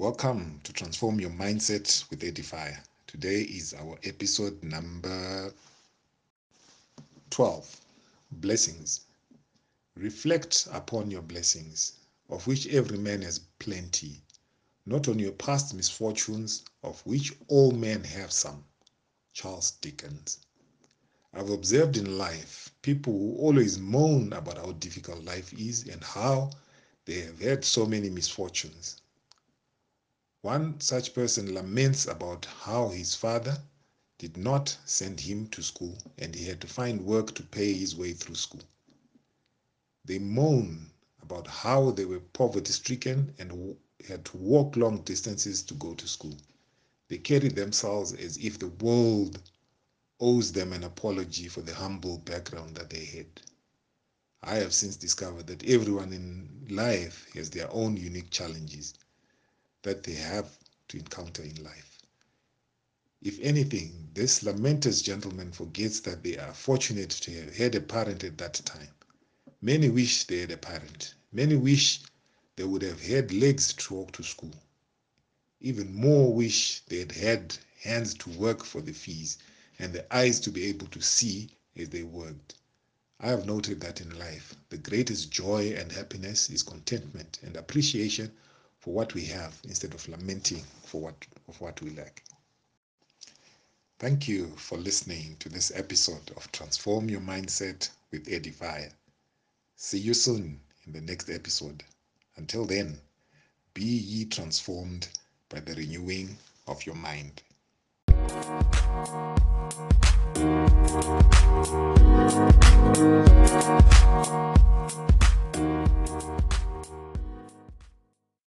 Welcome to Transform Your Mindset with Edifier. Today is our episode number 12 Blessings. Reflect upon your blessings, of which every man has plenty, not on your past misfortunes, of which all men have some. Charles Dickens. I've observed in life people who always moan about how difficult life is and how they have had so many misfortunes. One such person laments about how his father did not send him to school and he had to find work to pay his way through school. They moan about how they were poverty stricken and had to walk long distances to go to school. They carry themselves as if the world owes them an apology for the humble background that they had. I have since discovered that everyone in life has their own unique challenges that they have to encounter in life. If anything, this lamentous gentleman forgets that they are fortunate to have had a parent at that time. Many wish they had a parent. Many wish they would have had legs to walk to school. Even more wish they had had hands to work for the fees and the eyes to be able to see as they worked. I have noted that in life, the greatest joy and happiness is contentment and appreciation for what we have instead of lamenting for what of what we lack. Thank you for listening to this episode of Transform Your Mindset with Edifier. See you soon in the next episode. Until then, be ye transformed by the renewing of your mind.